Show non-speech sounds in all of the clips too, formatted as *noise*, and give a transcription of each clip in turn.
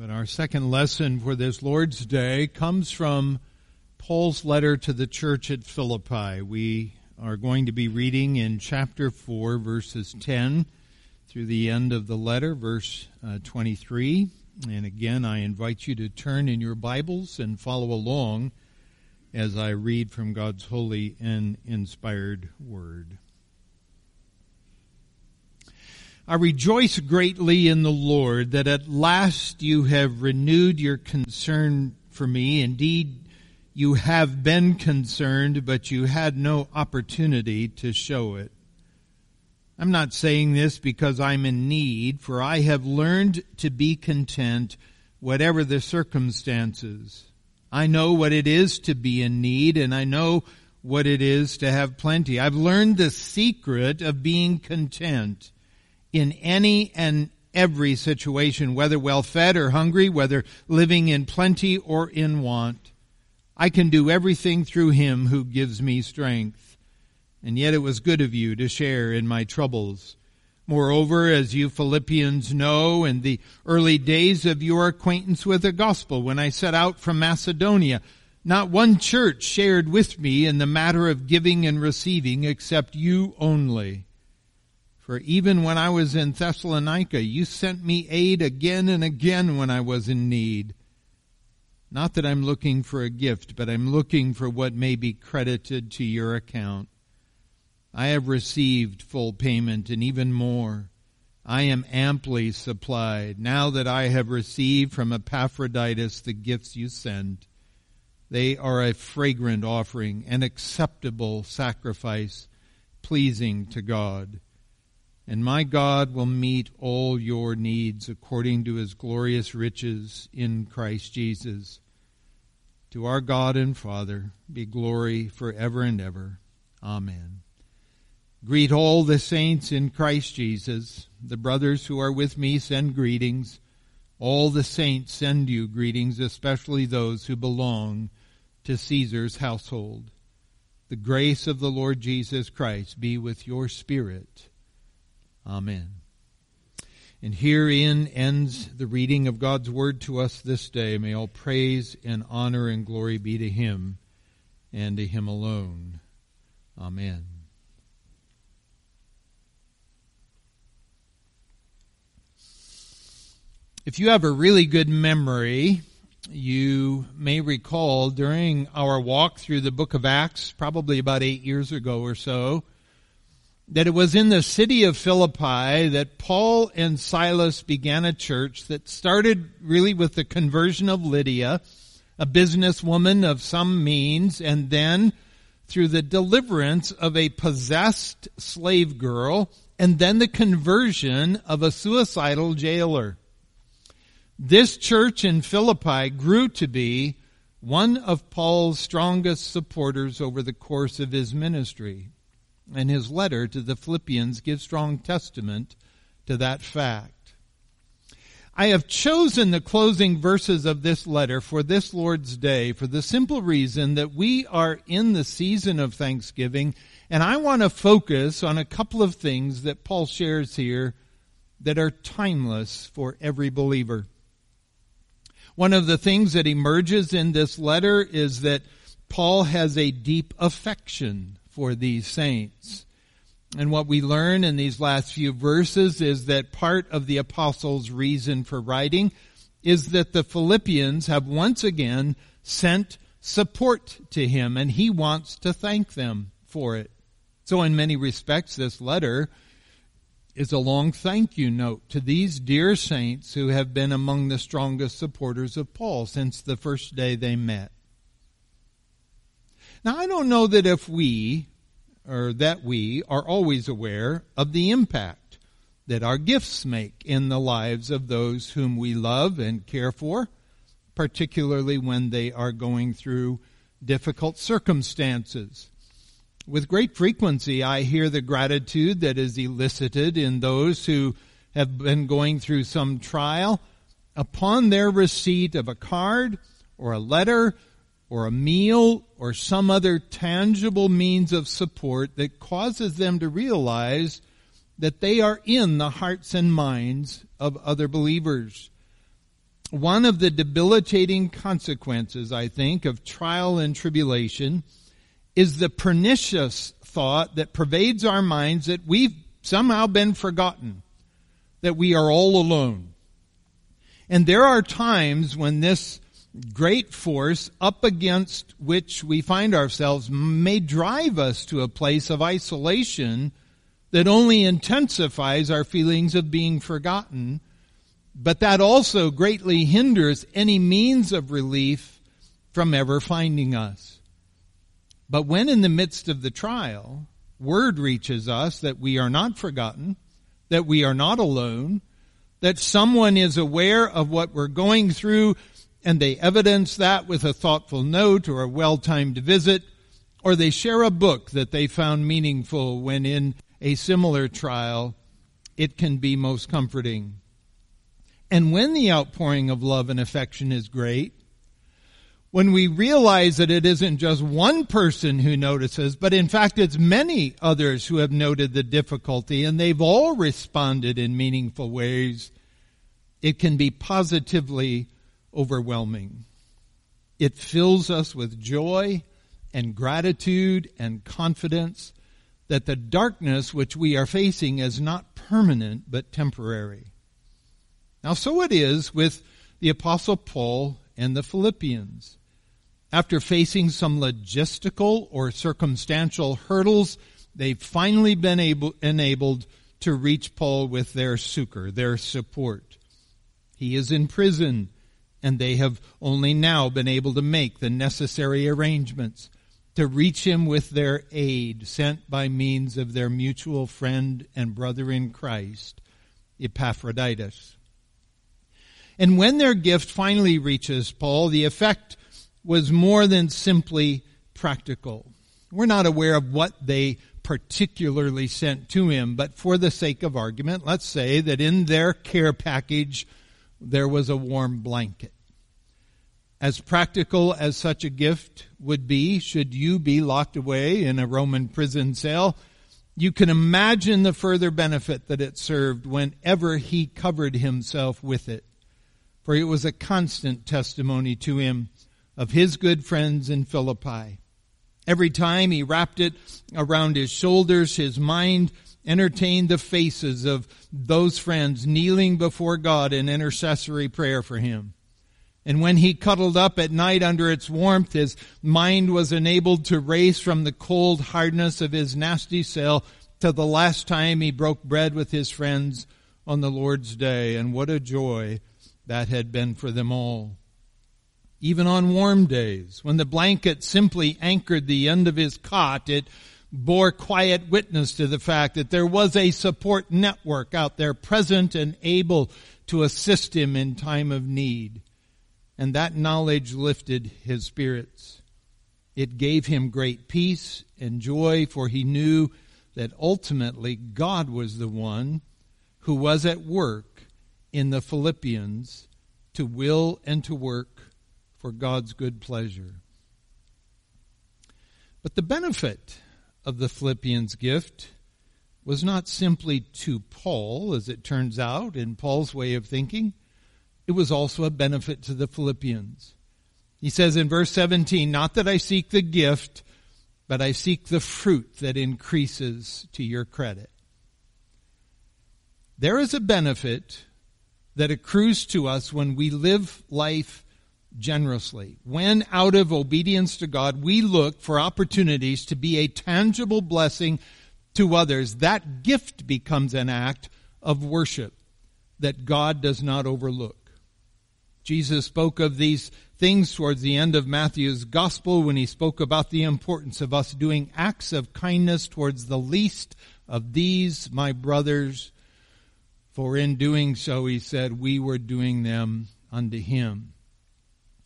But our second lesson for this Lord's Day comes from Paul's letter to the church at Philippi. We are going to be reading in chapter 4, verses 10 through the end of the letter, verse uh, 23. And again, I invite you to turn in your Bibles and follow along as I read from God's holy and inspired word. I rejoice greatly in the Lord that at last you have renewed your concern for me. Indeed, you have been concerned, but you had no opportunity to show it. I'm not saying this because I'm in need, for I have learned to be content whatever the circumstances. I know what it is to be in need and I know what it is to have plenty. I've learned the secret of being content in any and every situation, whether well fed or hungry, whether living in plenty or in want. I can do everything through him who gives me strength. And yet it was good of you to share in my troubles. Moreover, as you Philippians know, in the early days of your acquaintance with the gospel, when I set out from Macedonia, not one church shared with me in the matter of giving and receiving except you only. For even when I was in Thessalonica, you sent me aid again and again when I was in need. Not that I'm looking for a gift, but I'm looking for what may be credited to your account. I have received full payment and even more. I am amply supplied now that I have received from Epaphroditus the gifts you send. They are a fragrant offering, an acceptable sacrifice, pleasing to God. And my God will meet all your needs according to his glorious riches in Christ Jesus. To our God and Father be glory forever and ever. Amen. Greet all the saints in Christ Jesus. The brothers who are with me send greetings. All the saints send you greetings, especially those who belong to Caesar's household. The grace of the Lord Jesus Christ be with your spirit. Amen. And herein ends the reading of God's word to us this day. May all praise and honor and glory be to him and to him alone. Amen. If you have a really good memory, you may recall during our walk through the book of Acts, probably about eight years ago or so, that it was in the city of Philippi that Paul and Silas began a church that started really with the conversion of Lydia, a businesswoman of some means, and then through the deliverance of a possessed slave girl, and then the conversion of a suicidal jailer. This church in Philippi grew to be one of Paul's strongest supporters over the course of his ministry and his letter to the Philippians gives strong testament to that fact. I have chosen the closing verses of this letter for this Lord's Day for the simple reason that we are in the season of Thanksgiving and I want to focus on a couple of things that Paul shares here that are timeless for every believer. One of the things that emerges in this letter is that Paul has a deep affection for these saints. And what we learn in these last few verses is that part of the apostles' reason for writing is that the Philippians have once again sent support to him and he wants to thank them for it. So in many respects, this letter is a long thank you note to these dear saints who have been among the strongest supporters of Paul since the first day they met. Now, I don't know that if we, or that we, are always aware of the impact that our gifts make in the lives of those whom we love and care for, particularly when they are going through difficult circumstances. With great frequency, I hear the gratitude that is elicited in those who have been going through some trial upon their receipt of a card or a letter or a meal or some other tangible means of support that causes them to realize that they are in the hearts and minds of other believers. one of the debilitating consequences, I think, of trial and tribulation is the pernicious thought that pervades our minds that we've somehow been forgotten, that we are all alone. And there are times when this great force up against which we find ourselves may drive us to a place of isolation that only intensifies our feelings of being forgotten, but that also greatly hinders any means of relief from ever finding us. But when in the midst of the trial, word reaches us that we are not forgotten, that we are not alone, that someone is aware of what we're going through and they evidence that with a thoughtful note or a well-timed visit, or they share a book that they found meaningful when in a similar trial, it can be most comforting. And when the outpouring of love and affection is great, when we realize that it isn't just one person who notices, but in fact it's many others who have noted the difficulty and they've all responded in meaningful ways, it can be positively overwhelming. It fills us with joy and gratitude and confidence that the darkness which we are facing is not permanent but temporary. Now, so it is with the Apostle Paul and the Philippians. After facing some logistical or circumstantial hurdles, they've finally been able, enabled to reach Paul with their succor, their support. He is in prison, and they have only now been able to make the necessary arrangements to reach him with their aid sent by means of their mutual friend and brother in Christ, Epaphroditus. And when their gift finally reaches Paul, the effect was more than simply practical. We're not aware of what they particularly sent to him, but for the sake of argument, let's say that in their care package there was a warm blanket. As practical as such a gift would be, should you be locked away in a Roman prison cell, you can imagine the further benefit that it served whenever he covered himself with it. For it was a constant testimony to him of his good friends in Philippi. Every time he wrapped it around his shoulders, his mind entertained the faces of those friends kneeling before God in intercessory prayer for him. And when he cuddled up at night under its warmth, his mind was enabled to race from the cold hardness of his nasty cell to the last time he broke bread with his friends on the Lord's day. And what a joy that had been for them all. Even on warm days, when the blanket simply anchored the end of his cot, it bore quiet witness to the fact that there was a support network out there present and able to assist him in time of need and that knowledge lifted his spirits. It gave him great peace and joy, for he knew that ultimately God was the one who was at work in the Philippians to will and to work for God's good pleasure. But the benefit of the Philippians gift was not simply to Paul, as it turns out, in Paul's way of thinking it was also a benefit to the Philippians. He says in verse 17, not that I seek the gift, but I seek the fruit that increases to your credit. There is a benefit that accrues to us when we live life generously. When out of obedience to God, we look for opportunities to be a tangible blessing to others. That gift becomes an act of worship that God does not overlook. Jesus spoke of these things towards the end of Matthew's gospel when he spoke about the importance of us doing acts of kindness towards the least of these, my brothers. For in doing so, he said, we were doing them unto him.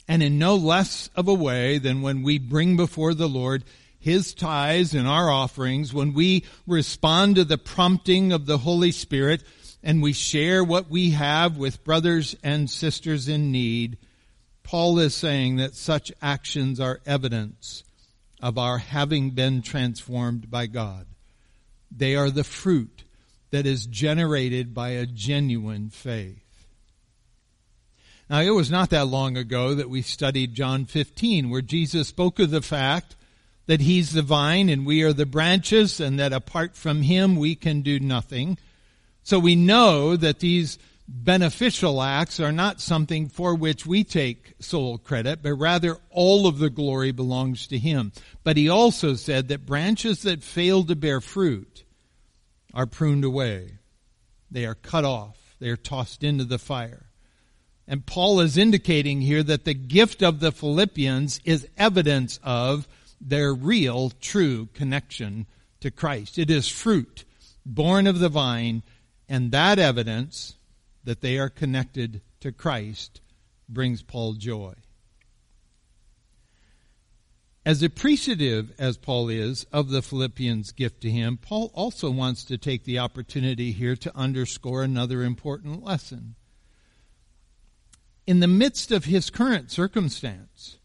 And in no less of a way than when we bring before the Lord his tithes and our offerings, when we respond to the prompting of the Holy Spirit, and we share what we have with brothers and sisters in need, Paul is saying that such actions are evidence of our having been transformed by God. They are the fruit that is generated by a genuine faith. Now, it was not that long ago that we studied John 15, where Jesus spoke of the fact that He's the vine and we are the branches, and that apart from Him we can do nothing. So we know that these beneficial acts are not something for which we take sole credit, but rather all of the glory belongs to Him. But He also said that branches that fail to bear fruit are pruned away. They are cut off. They are tossed into the fire. And Paul is indicating here that the gift of the Philippians is evidence of their real, true connection to Christ. It is fruit born of the vine, and that evidence that they are connected to Christ brings Paul joy. As appreciative as Paul is of the Philippians' gift to him, Paul also wants to take the opportunity here to underscore another important lesson. In the midst of his current circumstance,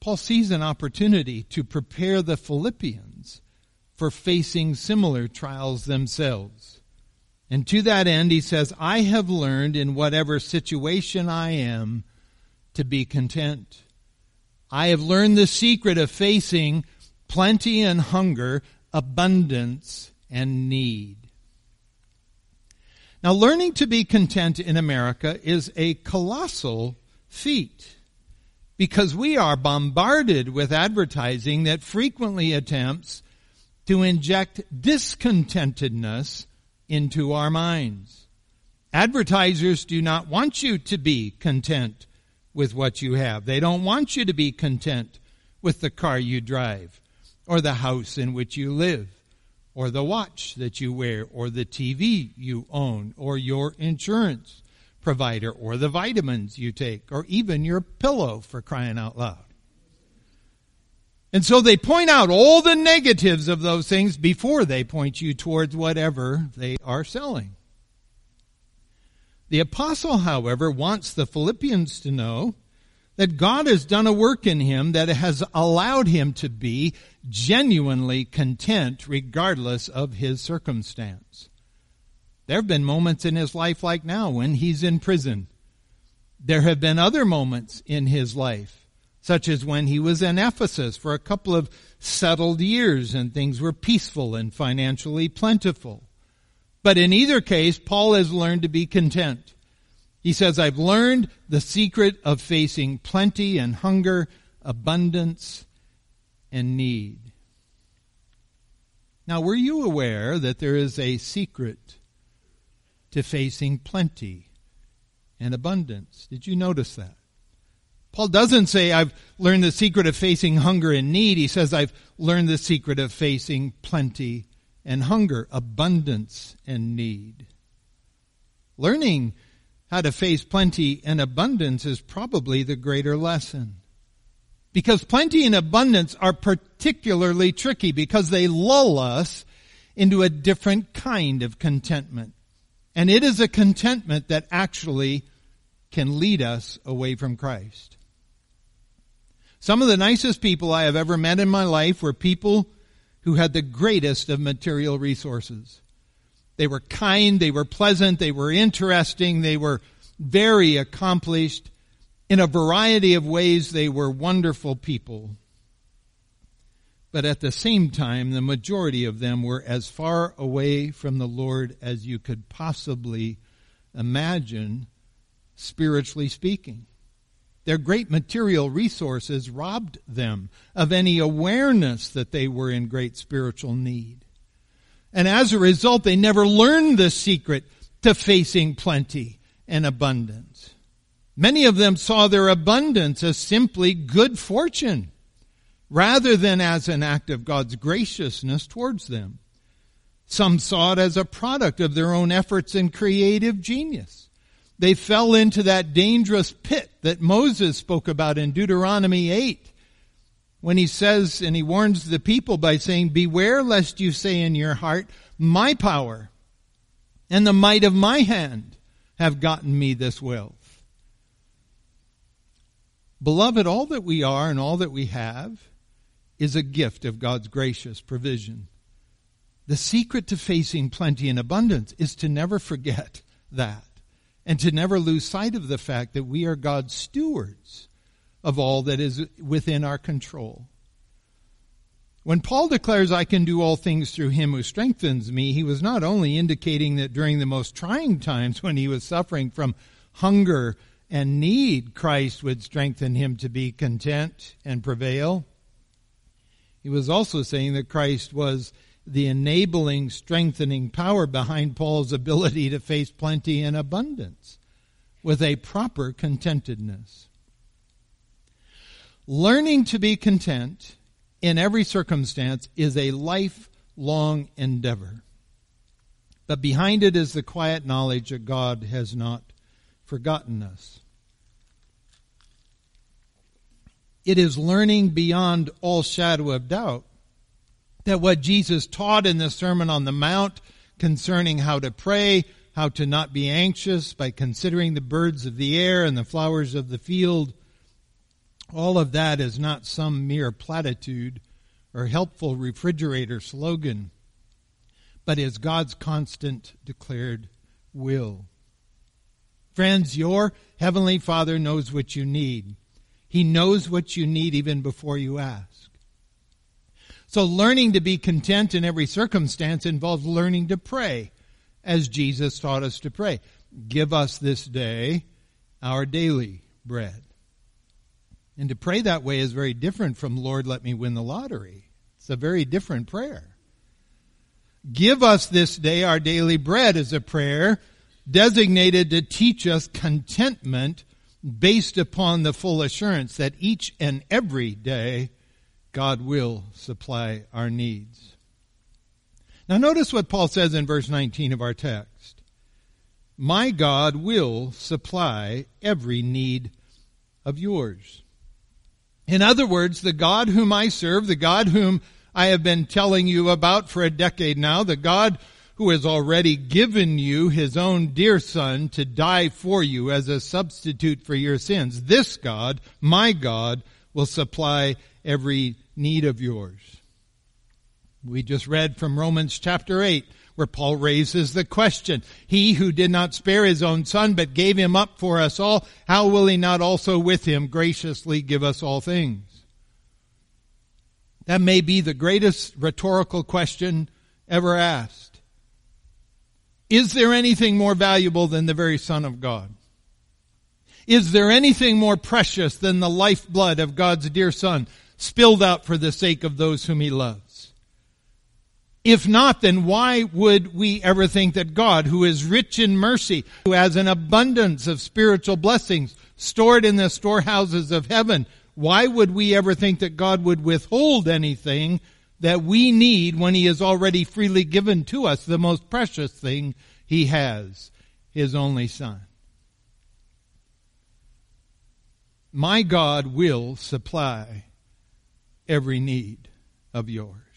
Paul sees an opportunity to prepare the Philippians for facing similar trials themselves. And to that end, he says, I have learned in whatever situation I am to be content. I have learned the secret of facing plenty and hunger, abundance and need. Now, learning to be content in America is a colossal feat because we are bombarded with advertising that frequently attempts to inject discontentedness into our minds. Advertisers do not want you to be content with what you have. They don't want you to be content with the car you drive or the house in which you live or the watch that you wear or the TV you own or your insurance provider or the vitamins you take or even your pillow for crying out loud. And so they point out all the negatives of those things before they point you towards whatever they are selling. The apostle, however, wants the Philippians to know that God has done a work in him that has allowed him to be genuinely content regardless of his circumstance. There have been moments in his life like now when he's in prison. There have been other moments in his life such as when he was in Ephesus for a couple of settled years and things were peaceful and financially plentiful. But in either case, Paul has learned to be content. He says, I've learned the secret of facing plenty and hunger, abundance and need. Now, were you aware that there is a secret to facing plenty and abundance? Did you notice that? Paul doesn't say, I've learned the secret of facing hunger and need. He says, I've learned the secret of facing plenty and hunger, abundance and need. Learning how to face plenty and abundance is probably the greater lesson. Because plenty and abundance are particularly tricky because they lull us into a different kind of contentment. And it is a contentment that actually can lead us away from Christ. Some of the nicest people I have ever met in my life were people who had the greatest of material resources. They were kind, they were pleasant, they were interesting, they were very accomplished. In a variety of ways, they were wonderful people. But at the same time, the majority of them were as far away from the Lord as you could possibly imagine, spiritually speaking. Their great material resources robbed them of any awareness that they were in great spiritual need. And as a result, they never learned the secret to facing plenty and abundance. Many of them saw their abundance as simply good fortune rather than as an act of God's graciousness towards them. Some saw it as a product of their own efforts and creative genius they fell into that dangerous pit that Moses spoke about in Deuteronomy 8 when he says, and he warns the people by saying, Beware lest you say in your heart, My power and the might of my hand have gotten me this wealth. Beloved, all that we are and all that we have is a gift of God's gracious provision. The secret to facing plenty and abundance is to never forget that and to never lose sight of the fact that we are God's stewards of all that is within our control. When Paul declares, I can do all things through him who strengthens me, he was not only indicating that during the most trying times when he was suffering from hunger and need, Christ would strengthen him to be content and prevail. He was also saying that Christ was the enabling, strengthening power behind Paul's ability to face plenty and abundance with a proper contentedness. Learning to be content in every circumstance is a lifelong endeavor. But behind it is the quiet knowledge that God has not forgotten us. It is learning beyond all shadow of doubt that what Jesus taught in the Sermon on the Mount concerning how to pray, how to not be anxious by considering the birds of the air and the flowers of the field, all of that is not some mere platitude or helpful refrigerator slogan, but is God's constant declared will. Friends, your Heavenly Father knows what you need. He knows what you need even before you ask. So learning to be content in every circumstance involves learning to pray as Jesus taught us to pray. Give us this day our daily bread. And to pray that way is very different from, Lord, let me win the lottery. It's a very different prayer. Give us this day our daily bread is a prayer designated to teach us contentment based upon the full assurance that each and every day God will supply our needs. Now notice what Paul says in verse 19 of our text. My God will supply every need of yours. In other words, the God whom I serve, the God whom I have been telling you about for a decade now, the God who has already given you his own dear son to die for you as a substitute for your sins. This God, my God, will supply every need of yours. We just read from Romans chapter 8 where Paul raises the question, He who did not spare his own son, but gave him up for us all, how will he not also with him graciously give us all things? That may be the greatest rhetorical question ever asked. Is there anything more valuable than the very Son of God? Is there anything more precious than the lifeblood of God's dear Son spilled out for the sake of those whom He loves? If not, then why would we ever think that God, who is rich in mercy, who has an abundance of spiritual blessings stored in the storehouses of heaven, why would we ever think that God would withhold anything that we need when He has already freely given to us the most precious thing He has, His only Son? My God will supply every need of yours.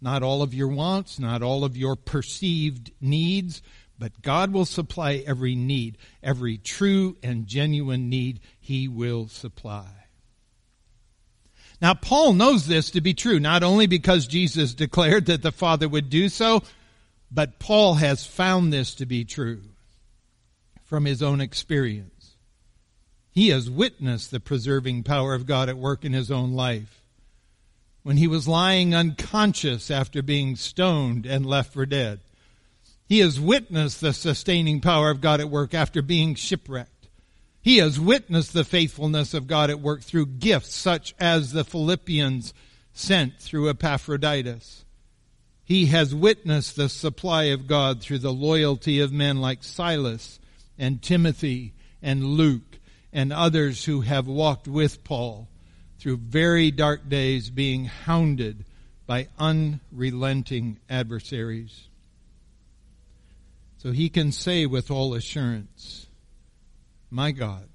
Not all of your wants, not all of your perceived needs, but God will supply every need, every true and genuine need He will supply. Now, Paul knows this to be true, not only because Jesus *laughs* declared that the Father would do so, but Paul has found this to be true from his own experience. He has witnessed the preserving power of God at work in his own life when he was lying unconscious after being stoned and left for dead. He has witnessed the sustaining power of God at work after being shipwrecked. He has witnessed the faithfulness of God at work through gifts such as the Philippians sent through Epaphroditus. He has witnessed the supply of God through the loyalty of men like Silas and Timothy and Luke and others who have walked with Paul through very dark days being hounded by unrelenting adversaries. So he can say with all assurance, My God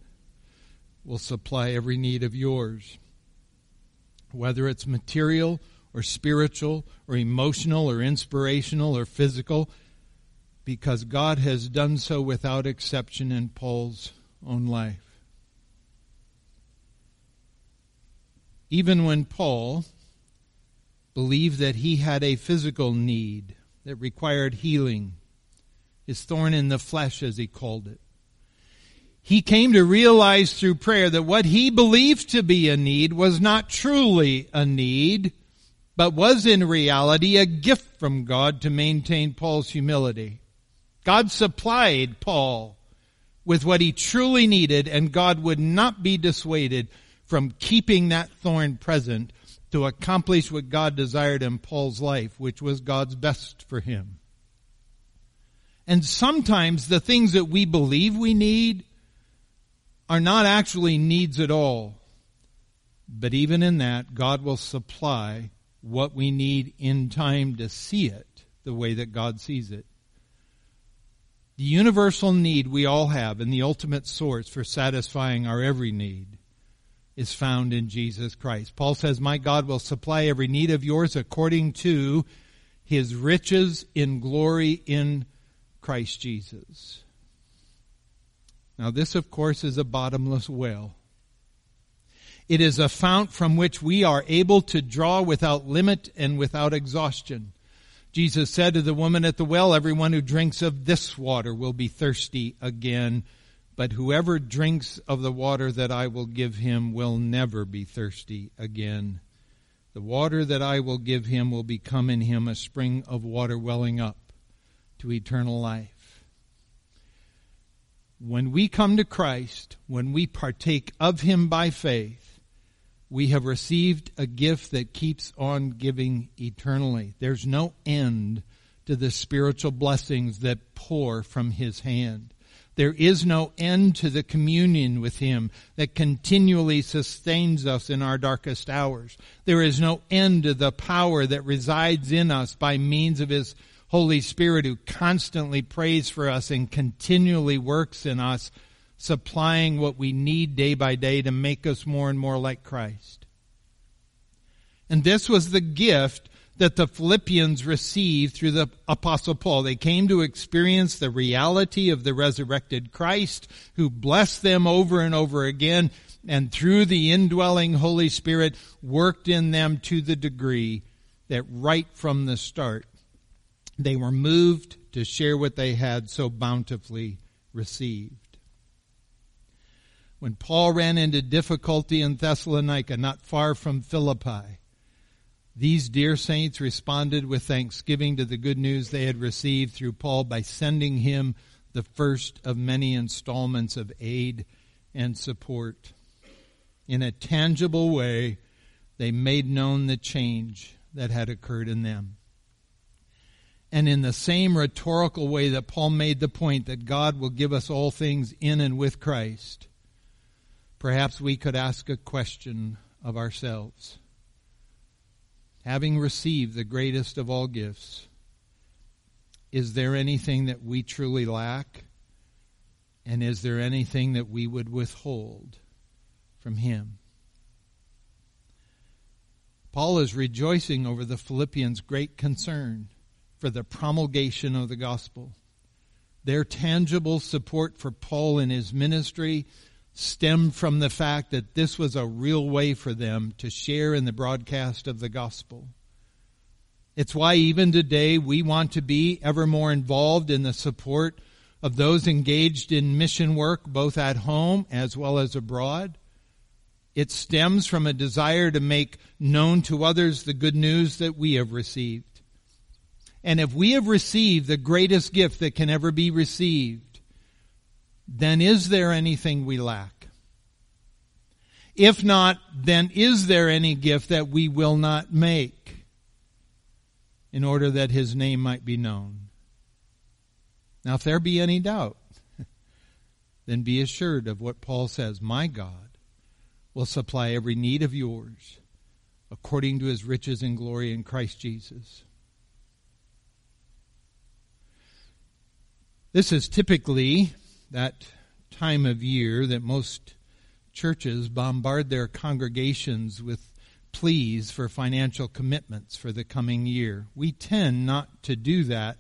will supply every need of yours, whether it's material or spiritual or emotional or inspirational or physical, because God has done so without exception in Paul's own life. Even when Paul believed that he had a physical need that required healing, his thorn in the flesh as he called it. He came to realize through prayer that what he believed to be a need was not truly a need, but was in reality a gift from God to maintain Paul's humility. God supplied Paul with what he truly needed and God would not be dissuaded from keeping that thorn present to accomplish what God desired in Paul's life, which was God's best for him. And sometimes the things that we believe we need are not actually needs at all. But even in that, God will supply what we need in time to see it the way that God sees it. The universal need we all have and the ultimate source for satisfying our every need is found in Jesus Christ. Paul says, My God will supply every need of yours according to his riches in glory in Christ Jesus. Now, this, of course, is a bottomless well. It is a fount from which we are able to draw without limit and without exhaustion. Jesus said to the woman at the well, Everyone who drinks of this water will be thirsty again, but whoever drinks of the water that I will give him will never be thirsty again. The water that I will give him will become in him a spring of water welling up to eternal life. When we come to Christ, when we partake of him by faith, we have received a gift that keeps on giving eternally. There's no end to the spiritual blessings that pour from His hand. There is no end to the communion with Him that continually sustains us in our darkest hours. There is no end to the power that resides in us by means of His Holy Spirit who constantly prays for us and continually works in us supplying what we need day by day to make us more and more like Christ. And this was the gift that the Philippians received through the apostle Paul. They came to experience the reality of the resurrected Christ who blessed them over and over again and through the indwelling Holy Spirit worked in them to the degree that right from the start they were moved to share what they had so bountifully received when Paul ran into difficulty in Thessalonica, not far from Philippi. These dear saints responded with thanksgiving to the good news they had received through Paul by sending him the first of many installments of aid and support. In a tangible way, they made known the change that had occurred in them. And in the same rhetorical way that Paul made the point that God will give us all things in and with Christ, perhaps we could ask a question of ourselves. Having received the greatest of all gifts, is there anything that we truly lack? And is there anything that we would withhold from Him? Paul is rejoicing over the Philippians' great concern for the promulgation of the gospel. Their tangible support for Paul in his ministry stemmed from the fact that this was a real way for them to share in the broadcast of the gospel. It's why even today we want to be ever more involved in the support of those engaged in mission work both at home as well as abroad. It stems from a desire to make known to others the good news that we have received. And if we have received the greatest gift that can ever be received, then is there anything we lack? If not, then is there any gift that we will not make in order that his name might be known? Now, if there be any doubt, *laughs* then be assured of what Paul says My God will supply every need of yours according to his riches and glory in Christ Jesus. This is typically that time of year that most churches bombard their congregations with pleas for financial commitments for the coming year. We tend not to do that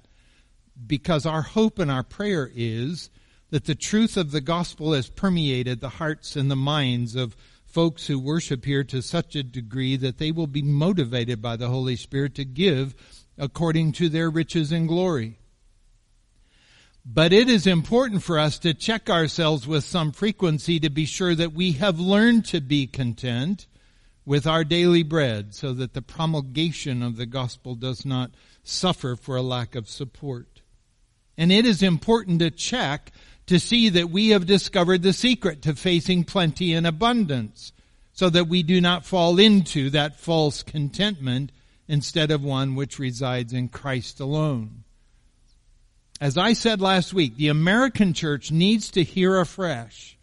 because our hope and our prayer is that the truth of the gospel has permeated the hearts and the minds of folks who worship here to such a degree that they will be motivated by the Holy Spirit to give according to their riches and glory. But it is important for us to check ourselves with some frequency to be sure that we have learned to be content with our daily bread so that the promulgation of the gospel does not suffer for a lack of support. And it is important to check to see that we have discovered the secret to facing plenty and abundance so that we do not fall into that false contentment instead of one which resides in Christ alone. As I said last week, the American church needs to hear afresh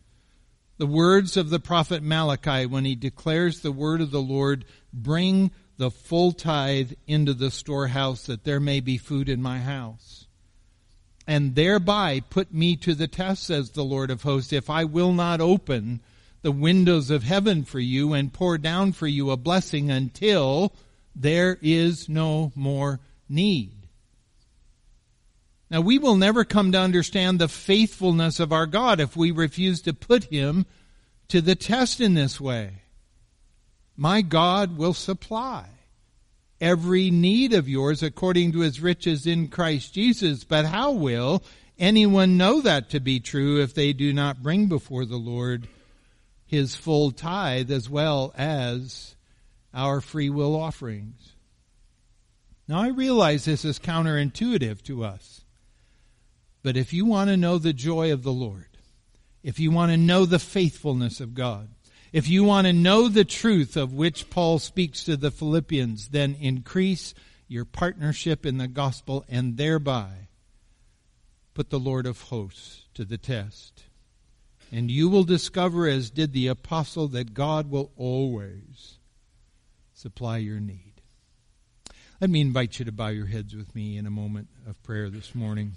the words of the prophet Malachi when he declares the word of the Lord, bring the full tithe into the storehouse that there may be food in my house. And thereby put me to the test, says the Lord of hosts, if I will not open the windows of heaven for you and pour down for you a blessing until there is no more need. Now we will never come to understand the faithfulness of our God if we refuse to put Him to the test in this way. My God will supply every need of yours according to His riches in Christ Jesus. But how will anyone know that to be true if they do not bring before the Lord His full tithe as well as our free will offerings? Now I realize this is counterintuitive to us. But if you want to know the joy of the Lord, if you want to know the faithfulness of God, if you want to know the truth of which Paul speaks to the Philippians, then increase your partnership in the gospel and thereby put the Lord of hosts to the test. And you will discover, as did the apostle, that God will always supply your need. Let me invite you to bow your heads with me in a moment of prayer this morning.